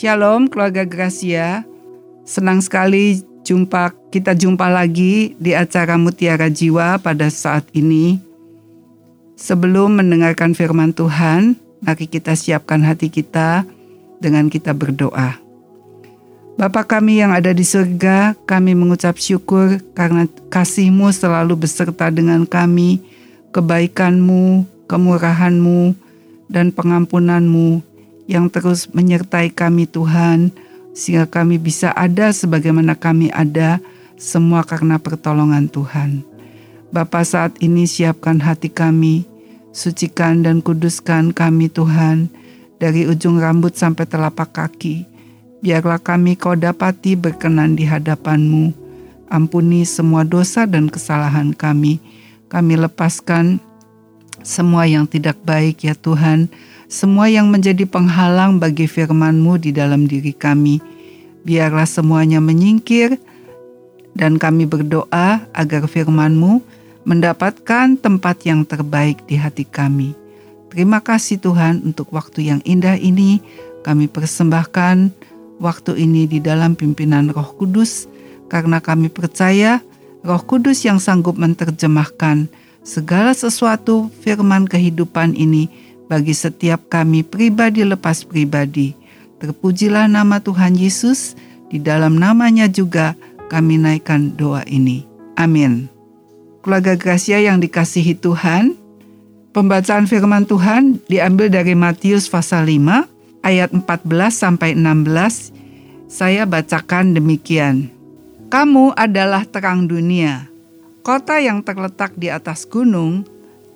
Shalom keluarga Gracia. Senang sekali jumpa kita jumpa lagi di acara Mutiara Jiwa pada saat ini. Sebelum mendengarkan firman Tuhan, mari kita siapkan hati kita dengan kita berdoa. Bapa kami yang ada di surga, kami mengucap syukur karena kasih-Mu selalu beserta dengan kami, kebaikan-Mu, kemurahan-Mu, dan pengampunan-Mu yang terus menyertai kami Tuhan, sehingga kami bisa ada sebagaimana kami ada, semua karena pertolongan Tuhan. Bapa saat ini siapkan hati kami, sucikan dan kuduskan kami Tuhan, dari ujung rambut sampai telapak kaki. Biarlah kami kau dapati berkenan di hadapanmu. Ampuni semua dosa dan kesalahan kami. Kami lepaskan semua yang tidak baik ya Tuhan, semua yang menjadi penghalang bagi firman-Mu di dalam diri kami. Biarlah semuanya menyingkir dan kami berdoa agar firman-Mu mendapatkan tempat yang terbaik di hati kami. Terima kasih Tuhan untuk waktu yang indah ini. Kami persembahkan waktu ini di dalam pimpinan Roh Kudus karena kami percaya Roh Kudus yang sanggup menerjemahkan segala sesuatu firman kehidupan ini bagi setiap kami pribadi lepas pribadi. Terpujilah nama Tuhan Yesus, di dalam namanya juga kami naikkan doa ini. Amin. Keluarga Gracia yang dikasihi Tuhan, pembacaan firman Tuhan diambil dari Matius pasal 5 ayat 14 sampai 16. Saya bacakan demikian. Kamu adalah terang dunia. Kota yang terletak di atas gunung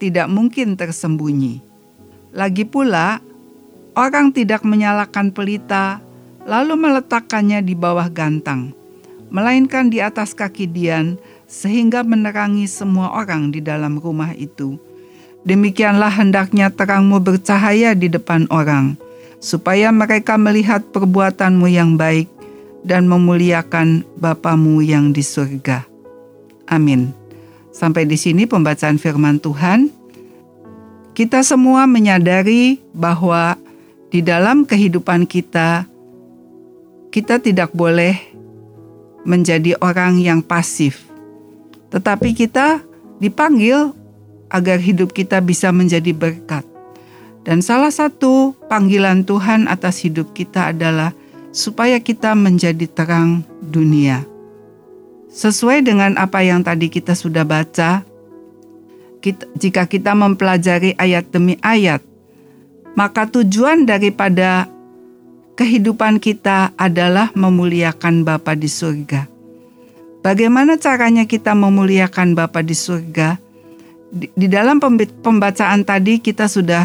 tidak mungkin tersembunyi lagi pula, orang tidak menyalakan pelita lalu meletakkannya di bawah gantang, melainkan di atas kaki Dian sehingga menerangi semua orang di dalam rumah itu. Demikianlah hendaknya terangmu bercahaya di depan orang, supaya mereka melihat perbuatanmu yang baik dan memuliakan Bapamu yang di surga. Amin. Sampai di sini pembacaan firman Tuhan. Kita semua menyadari bahwa di dalam kehidupan kita, kita tidak boleh menjadi orang yang pasif, tetapi kita dipanggil agar hidup kita bisa menjadi berkat. Dan salah satu panggilan Tuhan atas hidup kita adalah supaya kita menjadi terang dunia. Sesuai dengan apa yang tadi kita sudah baca, kita, jika kita mempelajari ayat demi ayat, maka tujuan daripada kehidupan kita adalah memuliakan Bapa di surga. Bagaimana caranya kita memuliakan Bapa di surga? Di, di dalam pembacaan tadi kita sudah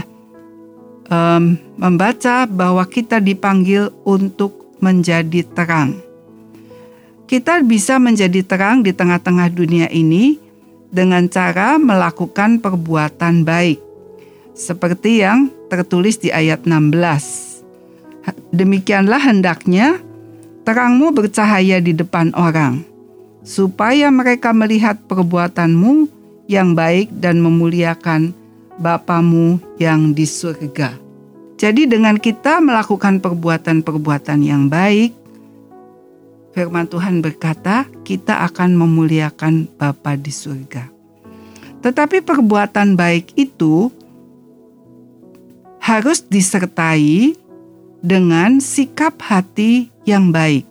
um, membaca bahwa kita dipanggil untuk menjadi terang. Kita bisa menjadi terang di tengah-tengah dunia ini dengan cara melakukan perbuatan baik, seperti yang tertulis di ayat 16. Demikianlah hendaknya terangmu bercahaya di depan orang, supaya mereka melihat perbuatanmu yang baik dan memuliakan Bapamu yang di surga. Jadi dengan kita melakukan perbuatan-perbuatan yang baik, firman Tuhan berkata, kita akan memuliakan Bapa di surga. Tetapi perbuatan baik itu harus disertai dengan sikap hati yang baik.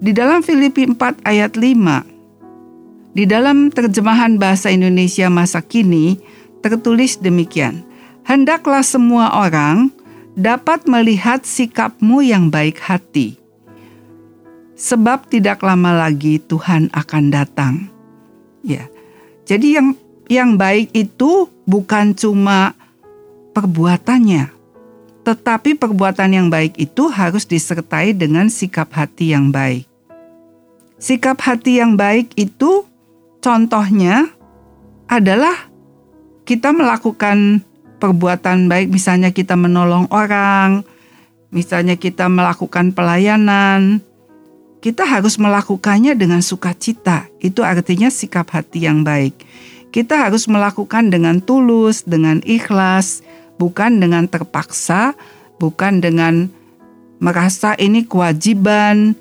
Di dalam Filipi 4 ayat 5, di dalam terjemahan bahasa Indonesia masa kini tertulis demikian, Hendaklah semua orang dapat melihat sikapmu yang baik hati sebab tidak lama lagi Tuhan akan datang. Ya. Jadi yang yang baik itu bukan cuma perbuatannya, tetapi perbuatan yang baik itu harus disertai dengan sikap hati yang baik. Sikap hati yang baik itu contohnya adalah kita melakukan perbuatan baik, misalnya kita menolong orang, misalnya kita melakukan pelayanan, kita harus melakukannya dengan sukacita. Itu artinya sikap hati yang baik. Kita harus melakukan dengan tulus, dengan ikhlas, bukan dengan terpaksa, bukan dengan merasa ini kewajiban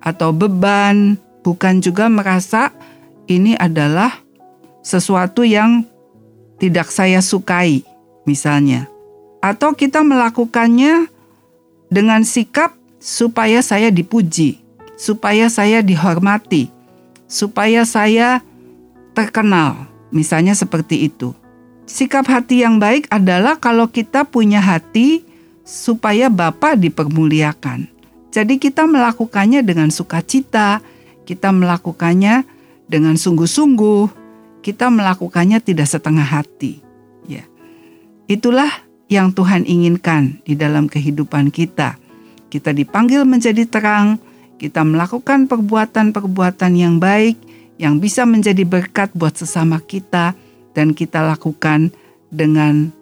atau beban, bukan juga merasa ini adalah sesuatu yang tidak saya sukai, misalnya, atau kita melakukannya dengan sikap supaya saya dipuji, supaya saya dihormati, supaya saya terkenal, misalnya seperti itu. Sikap hati yang baik adalah kalau kita punya hati supaya Bapa dipermuliakan. Jadi kita melakukannya dengan sukacita, kita melakukannya dengan sungguh-sungguh, kita melakukannya tidak setengah hati. Ya. Itulah yang Tuhan inginkan di dalam kehidupan kita. Kita dipanggil menjadi terang, kita melakukan perbuatan-perbuatan yang baik yang bisa menjadi berkat buat sesama kita dan kita lakukan dengan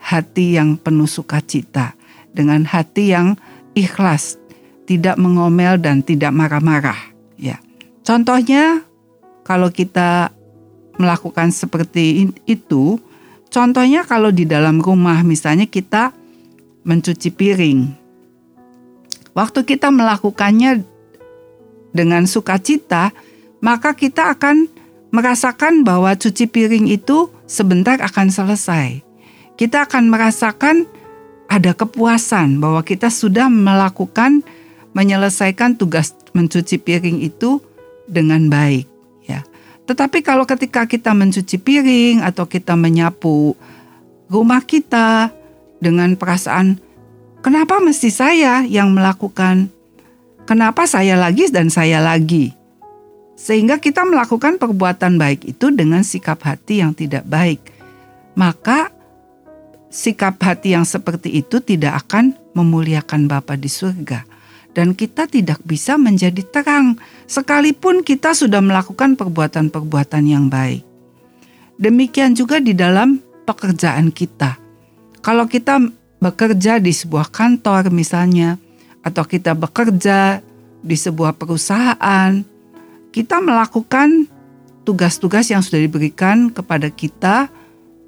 hati yang penuh sukacita, dengan hati yang ikhlas, tidak mengomel dan tidak marah-marah, ya. Contohnya kalau kita melakukan seperti itu, contohnya kalau di dalam rumah misalnya kita mencuci piring. Waktu kita melakukannya dengan sukacita, maka kita akan merasakan bahwa cuci piring itu sebentar akan selesai. Kita akan merasakan ada kepuasan bahwa kita sudah melakukan menyelesaikan tugas mencuci piring itu dengan baik ya. Tetapi kalau ketika kita mencuci piring atau kita menyapu rumah kita dengan perasaan kenapa mesti saya yang melakukan? Kenapa saya lagi dan saya lagi? Sehingga kita melakukan perbuatan baik itu dengan sikap hati yang tidak baik. Maka sikap hati yang seperti itu tidak akan memuliakan Bapa di surga. Dan kita tidak bisa menjadi terang sekalipun kita sudah melakukan perbuatan-perbuatan yang baik. Demikian juga di dalam pekerjaan kita. Kalau kita bekerja di sebuah kantor misalnya, atau kita bekerja di sebuah perusahaan, kita melakukan tugas-tugas yang sudah diberikan kepada kita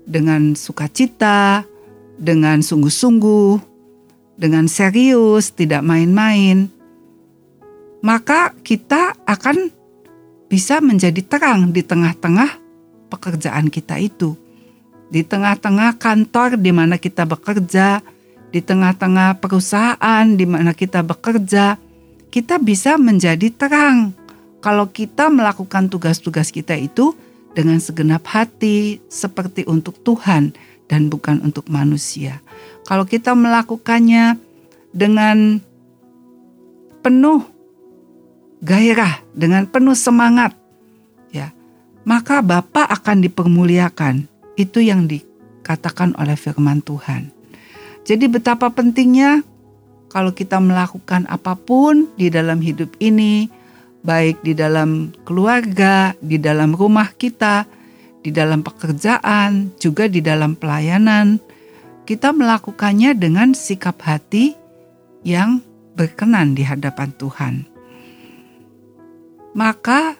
dengan sukacita, dengan sungguh-sungguh, dengan serius, tidak main-main, maka kita akan bisa menjadi terang di tengah-tengah pekerjaan kita itu. Di tengah-tengah kantor di mana kita bekerja, di tengah-tengah perusahaan di mana kita bekerja, kita bisa menjadi terang kalau kita melakukan tugas-tugas kita itu dengan segenap hati seperti untuk Tuhan dan bukan untuk manusia. Kalau kita melakukannya dengan penuh gairah, dengan penuh semangat, ya, maka Bapa akan dipermuliakan. Itu yang dikatakan oleh firman Tuhan. Jadi betapa pentingnya kalau kita melakukan apa pun di dalam hidup ini, baik di dalam keluarga, di dalam rumah kita, di dalam pekerjaan, juga di dalam pelayanan. Kita melakukannya dengan sikap hati yang berkenan di hadapan Tuhan. Maka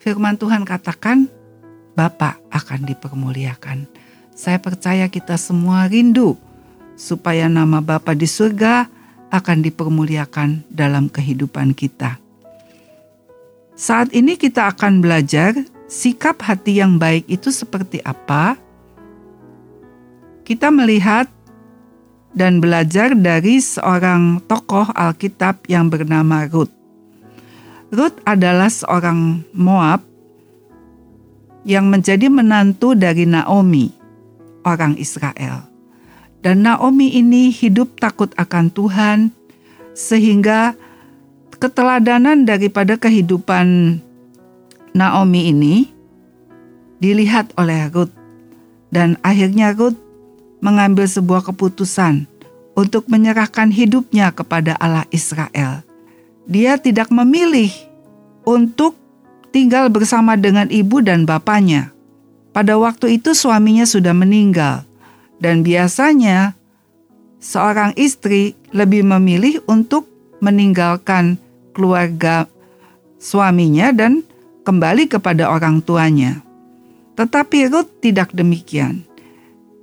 firman Tuhan katakan, Bapak akan dipermuliakan. Saya percaya kita semua rindu supaya nama Bapa di surga akan dipermuliakan dalam kehidupan kita. Saat ini kita akan belajar sikap hati yang baik itu seperti apa. Kita melihat dan belajar dari seorang tokoh Alkitab yang bernama Ruth. Ruth adalah seorang Moab yang menjadi menantu dari Naomi, orang Israel. Dan Naomi ini hidup takut akan Tuhan, sehingga keteladanan daripada kehidupan Naomi ini dilihat oleh Ruth dan akhirnya Ruth mengambil sebuah keputusan untuk menyerahkan hidupnya kepada Allah Israel. Dia tidak memilih untuk tinggal bersama dengan ibu dan bapaknya. Pada waktu itu suaminya sudah meninggal dan biasanya seorang istri lebih memilih untuk meninggalkan keluarga suaminya dan kembali kepada orang tuanya. Tetapi Ruth tidak demikian.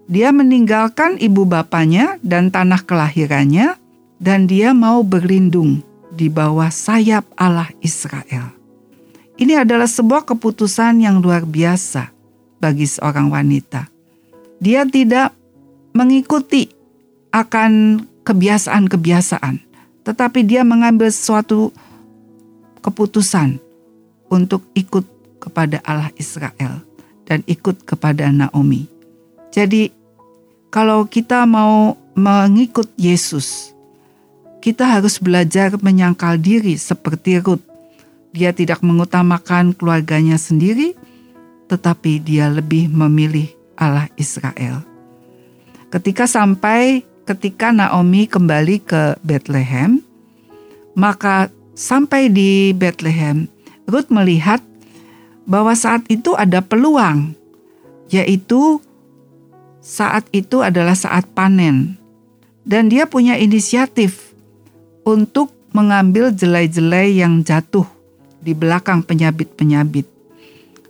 Dia meninggalkan ibu bapaknya dan tanah kelahirannya dan dia mau berlindung di bawah sayap Allah Israel. Ini adalah sebuah keputusan yang luar biasa bagi seorang wanita. Dia tidak mengikuti akan kebiasaan-kebiasaan, tetapi dia mengambil suatu keputusan untuk ikut kepada Allah Israel dan ikut kepada Naomi. Jadi, kalau kita mau mengikut Yesus, kita harus belajar menyangkal diri seperti Ruth. Dia tidak mengutamakan keluarganya sendiri, tetapi dia lebih memilih Allah Israel. Ketika sampai ketika Naomi kembali ke Bethlehem, maka sampai di Bethlehem, Ruth melihat bahwa saat itu ada peluang, yaitu saat itu adalah saat panen, dan dia punya inisiatif untuk mengambil jelai-jelai yang jatuh di belakang penyabit-penyabit.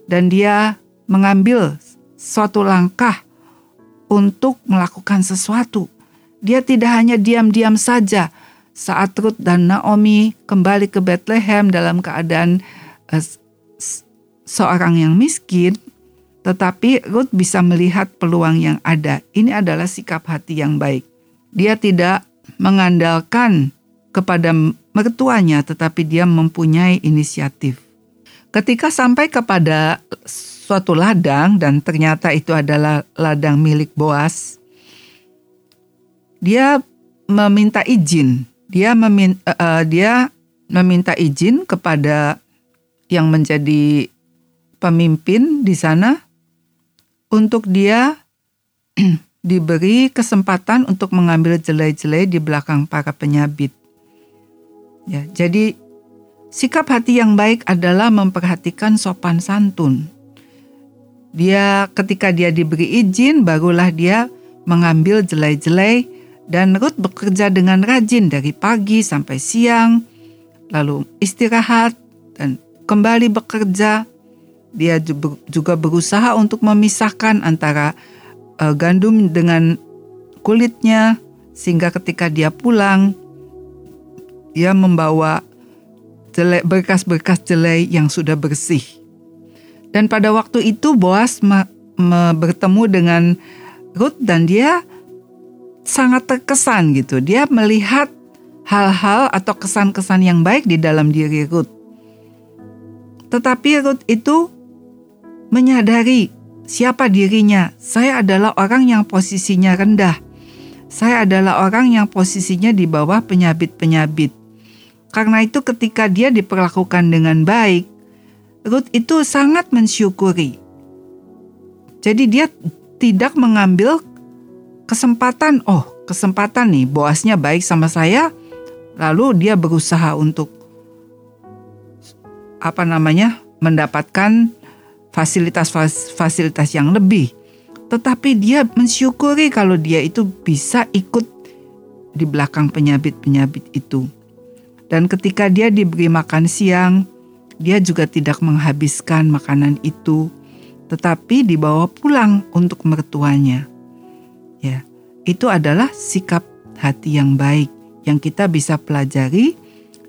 Dan dia mengambil suatu langkah untuk melakukan sesuatu. Dia tidak hanya diam-diam saja saat Ruth dan Naomi kembali ke Bethlehem dalam keadaan uh, seorang yang miskin, tetapi Ruth bisa melihat peluang yang ada. Ini adalah sikap hati yang baik. Dia tidak mengandalkan kepada mertuanya, tetapi dia mempunyai inisiatif. Ketika sampai kepada suatu ladang dan ternyata itu adalah ladang milik Boas, dia meminta izin. Dia meminta, uh, dia meminta izin kepada yang menjadi pemimpin di sana untuk dia diberi kesempatan untuk mengambil jelai-jelai di belakang para penyabit. Ya, jadi sikap hati yang baik adalah memperhatikan sopan santun. Dia ketika dia diberi izin barulah dia mengambil jelai-jelai dan Ruth bekerja dengan rajin dari pagi sampai siang, lalu istirahat dan kembali bekerja. Dia juga berusaha untuk memisahkan antara uh, gandum dengan kulitnya sehingga ketika dia pulang ia membawa berkas-berkas jelai yang sudah bersih. Dan pada waktu itu Boas bertemu dengan Ruth dan dia sangat terkesan gitu. Dia melihat hal-hal atau kesan-kesan yang baik di dalam diri Ruth. Tetapi Ruth itu menyadari siapa dirinya. Saya adalah orang yang posisinya rendah. Saya adalah orang yang posisinya di bawah penyabit-penyabit. Karena itu ketika dia diperlakukan dengan baik, Ruth itu sangat mensyukuri. Jadi dia tidak mengambil kesempatan, oh kesempatan nih, boasnya baik sama saya, lalu dia berusaha untuk apa namanya mendapatkan fasilitas-fasilitas yang lebih. Tetapi dia mensyukuri kalau dia itu bisa ikut di belakang penyabit-penyabit itu. Dan ketika dia diberi makan siang, dia juga tidak menghabiskan makanan itu, tetapi dibawa pulang untuk mertuanya. Ya, itu adalah sikap hati yang baik yang kita bisa pelajari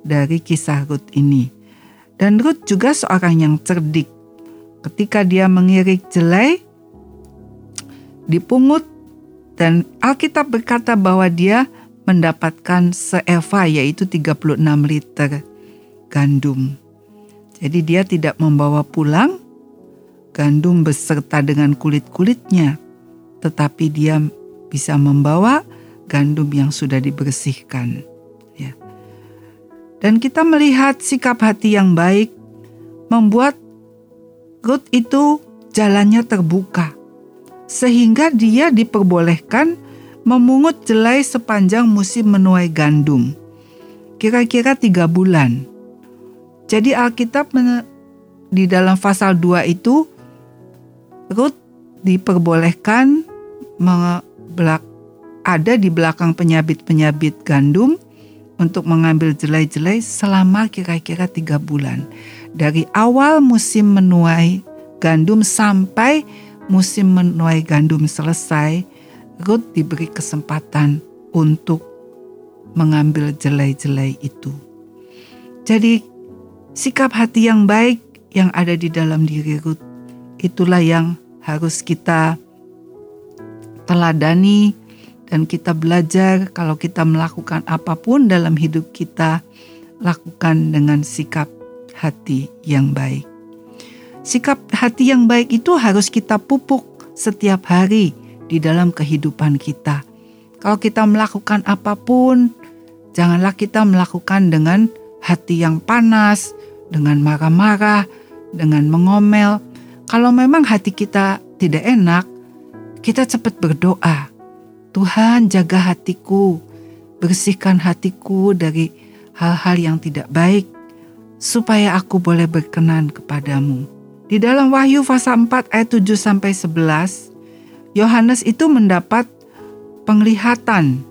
dari kisah Ruth ini. Dan Ruth juga seorang yang cerdik. Ketika dia mengirik jelai, dipungut dan Alkitab berkata bahwa dia mendapatkan seeva yaitu 36 liter gandum. Jadi dia tidak membawa pulang gandum beserta dengan kulit-kulitnya, tetapi dia bisa membawa gandum yang sudah dibersihkan. Ya. Dan kita melihat sikap hati yang baik membuat Ruth itu jalannya terbuka, sehingga dia diperbolehkan memungut jelai sepanjang musim menuai gandum. Kira-kira tiga bulan. Jadi Alkitab di dalam pasal 2 itu Ruth diperbolehkan ada di belakang penyabit-penyabit gandum untuk mengambil jelai-jelai selama kira-kira tiga bulan. Dari awal musim menuai gandum sampai musim menuai gandum selesai, Ruth diberi kesempatan untuk mengambil jelai-jelai itu. Jadi sikap hati yang baik yang ada di dalam diri Ruth itulah yang harus kita teladani dan kita belajar kalau kita melakukan apa pun dalam hidup kita lakukan dengan sikap hati yang baik. Sikap hati yang baik itu harus kita pupuk setiap hari di dalam kehidupan kita. Kalau kita melakukan apa pun, janganlah kita melakukan dengan hati yang panas, dengan marah-marah, dengan mengomel. Kalau memang hati kita tidak enak, kita cepat berdoa. Tuhan jaga hatiku, bersihkan hatiku dari hal-hal yang tidak baik, supaya aku boleh berkenan kepadamu. Di dalam Wahyu pasal 4 ayat 7 sampai 11, Yohanes itu mendapat penglihatan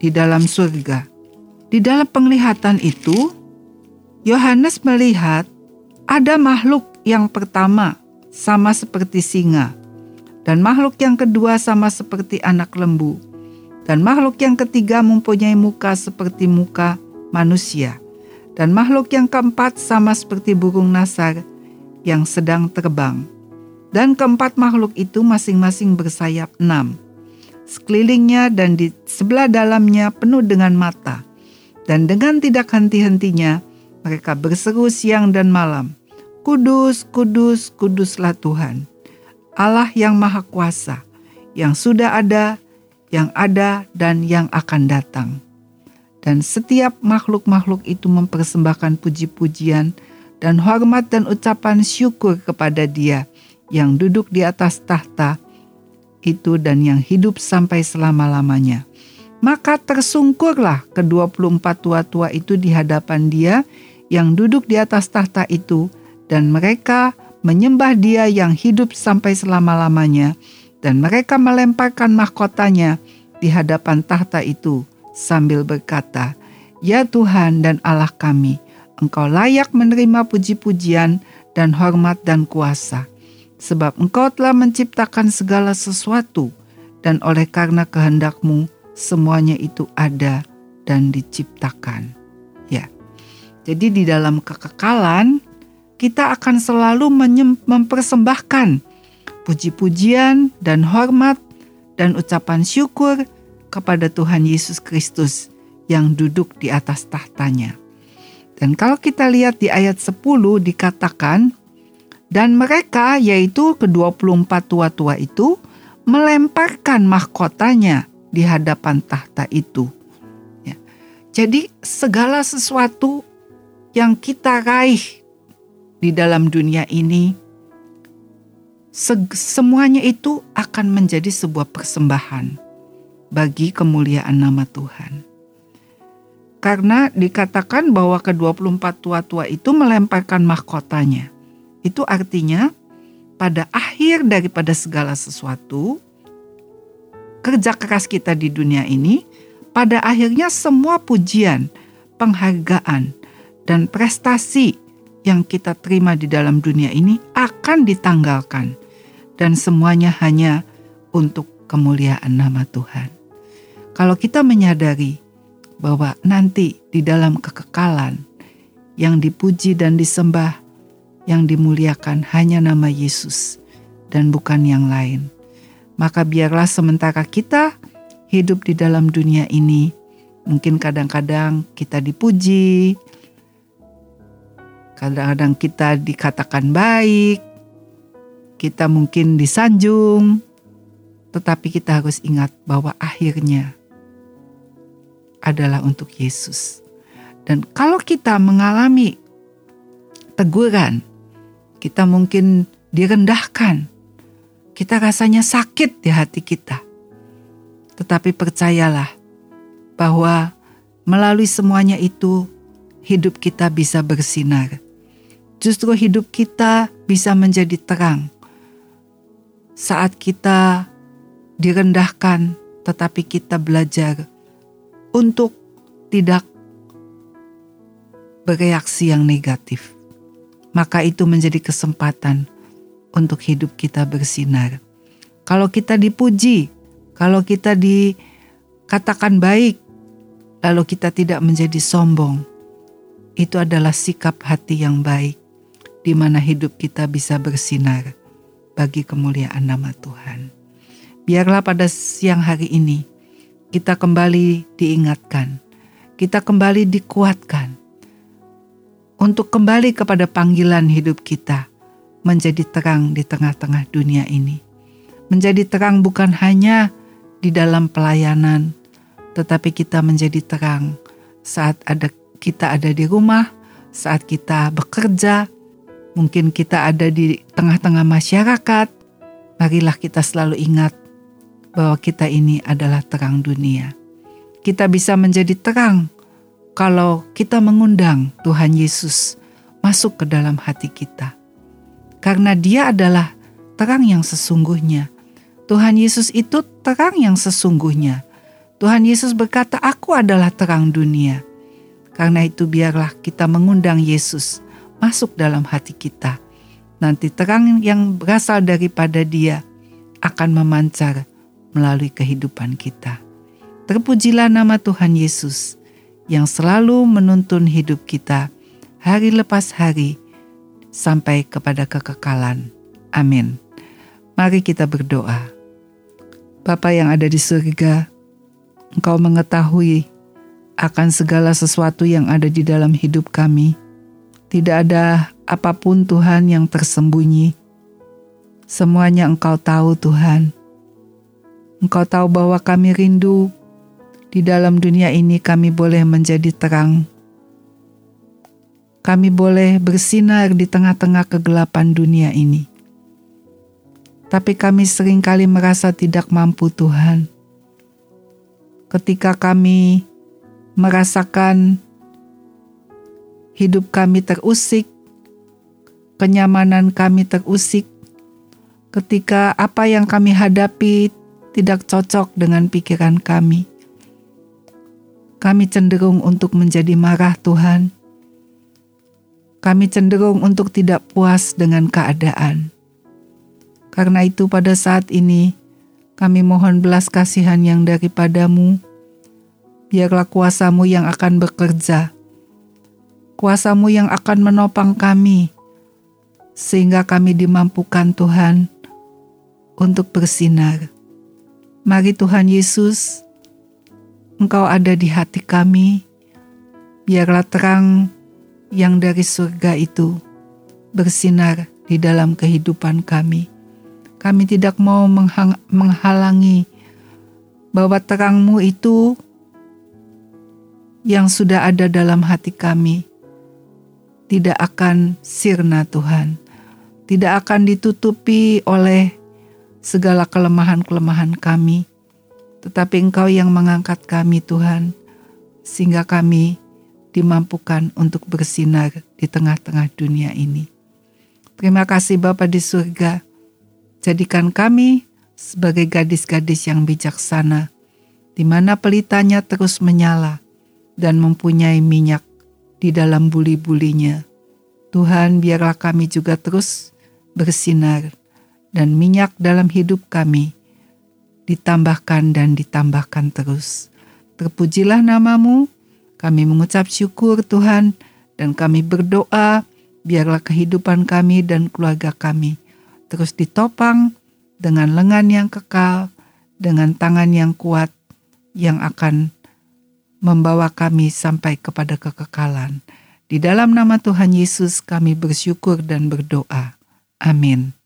di dalam surga. Di dalam penglihatan itu, Yohanes melihat ada makhluk yang pertama sama seperti singa, dan makhluk yang kedua sama seperti anak lembu, dan makhluk yang ketiga mempunyai muka seperti muka manusia, dan makhluk yang keempat sama seperti burung nasar yang sedang terbang. Dan keempat makhluk itu masing-masing bersayap enam. Sekelilingnya dan di sebelah dalamnya penuh dengan mata. Dan dengan tidak henti-hentinya mereka berseru siang dan malam. Kudus, kudus, kuduslah Tuhan. Allah yang maha kuasa, yang sudah ada, yang ada, dan yang akan datang. Dan setiap makhluk-makhluk itu mempersembahkan puji-pujian dan hormat dan ucapan syukur kepada Dia yang duduk di atas tahta itu dan yang hidup sampai selama-lamanya. Maka tersungkurlah ke-24 tua-tua itu di hadapan dia yang duduk di atas tahta itu dan mereka menyembah dia yang hidup sampai selama-lamanya dan mereka melemparkan mahkotanya di hadapan tahta itu sambil berkata, Ya Tuhan dan Allah kami, Engkau layak menerima puji-pujian dan hormat dan kuasa, sebab Engkau telah menciptakan segala sesuatu, dan oleh karena kehendakmu semuanya itu ada dan diciptakan. Jadi di dalam kekekalan kita akan selalu mempersembahkan puji-pujian dan hormat dan ucapan syukur kepada Tuhan Yesus Kristus yang duduk di atas tahtanya. Dan kalau kita lihat di ayat 10 dikatakan, dan mereka yaitu ke-24 tua-tua itu melemparkan mahkotanya di hadapan tahta itu. Ya. Jadi segala sesuatu yang kita raih di dalam dunia ini, semuanya itu akan menjadi sebuah persembahan bagi kemuliaan nama Tuhan. Karena dikatakan bahwa ke-24 tua-tua itu melemparkan mahkotanya. Itu artinya pada akhir daripada segala sesuatu, kerja keras kita di dunia ini, pada akhirnya semua pujian, penghargaan, dan prestasi yang kita terima di dalam dunia ini akan ditanggalkan. Dan semuanya hanya untuk kemuliaan nama Tuhan. Kalau kita menyadari bahwa nanti di dalam kekekalan yang dipuji dan disembah, yang dimuliakan hanya nama Yesus dan bukan yang lain. Maka biarlah sementara kita hidup di dalam dunia ini, mungkin kadang-kadang kita dipuji, kadang-kadang kita dikatakan baik, kita mungkin disanjung, tetapi kita harus ingat bahwa akhirnya adalah untuk Yesus. Dan kalau kita mengalami teguran, kita mungkin direndahkan, kita rasanya sakit di hati kita. Tetapi percayalah bahwa melalui semuanya itu hidup kita bisa bersinar. Justru hidup kita bisa menjadi terang saat kita direndahkan, tetapi kita belajar untuk tidak bereaksi yang negatif. Maka itu menjadi kesempatan untuk hidup kita bersinar. Kalau kita dipuji, kalau kita dikatakan baik, lalu kita tidak menjadi sombong. Itu adalah sikap hati yang baik, di mana hidup kita bisa bersinar bagi kemuliaan nama Tuhan. Biarlah pada siang hari ini kita kembali diingatkan, kita kembali dikuatkan untuk kembali kepada panggilan hidup kita menjadi terang di tengah-tengah dunia ini. Menjadi terang bukan hanya di dalam pelayanan, tetapi kita menjadi terang saat ada kita ada di rumah, saat kita bekerja, mungkin kita ada di tengah-tengah masyarakat. Marilah kita selalu ingat bahwa kita ini adalah terang dunia. Kita bisa menjadi terang kalau kita mengundang Tuhan Yesus masuk ke dalam hati kita. Karena Dia adalah terang yang sesungguhnya. Tuhan Yesus itu terang yang sesungguhnya. Tuhan Yesus berkata, "Aku adalah terang dunia." Karena itu, biarlah kita mengundang Yesus masuk dalam hati kita. Nanti terang yang berasal daripada Dia akan memancar melalui kehidupan kita. Terpujilah nama Tuhan Yesus yang selalu menuntun hidup kita hari lepas hari sampai kepada kekekalan. Amin. Mari kita berdoa. Bapa yang ada di surga, Engkau mengetahui akan segala sesuatu yang ada di dalam hidup kami. Tidak ada apa pun Tuhan yang tersembunyi. Semuanya Engkau tahu Tuhan. Engkau tahu bahwa kami rindu di dalam dunia ini kami boleh menjadi terang. Kami boleh bersinar di tengah-tengah kegelapan dunia ini. Tapi kami sering kali merasa tidak mampu Tuhan ketika kami merasakan hidup kami terusik, kenyamanan kami terusik, ketika apa yang kami hadapi tidak cocok dengan pikiran kami. Kami cenderung untuk menjadi marah, Tuhan. Kami cenderung untuk tidak puas dengan keadaan. Karena itu, pada saat ini kami mohon belas kasihan yang daripadamu. Biarlah kuasamu yang akan bekerja. Kuasamu yang akan menopang kami. Sehingga kami dimampukan Tuhan untuk bersinar. Mari Tuhan Yesus, Engkau ada di hati kami. Biarlah terang yang dari surga itu bersinar di dalam kehidupan kami kami tidak mau menghalangi bahwa terangmu itu yang sudah ada dalam hati kami tidak akan sirna Tuhan. Tidak akan ditutupi oleh segala kelemahan-kelemahan kami. Tetapi Engkau yang mengangkat kami Tuhan. Sehingga kami dimampukan untuk bersinar di tengah-tengah dunia ini. Terima kasih Bapa di surga. Jadikan kami sebagai gadis-gadis yang bijaksana, di mana pelitanya terus menyala dan mempunyai minyak di dalam buli-bulinya. Tuhan, biarlah kami juga terus bersinar dan minyak dalam hidup kami ditambahkan dan ditambahkan terus. Terpujilah namamu, kami mengucap syukur Tuhan, dan kami berdoa, biarlah kehidupan kami dan keluarga kami terus ditopang dengan lengan yang kekal, dengan tangan yang kuat yang akan membawa kami sampai kepada kekekalan. Di dalam nama Tuhan Yesus kami bersyukur dan berdoa. Amin.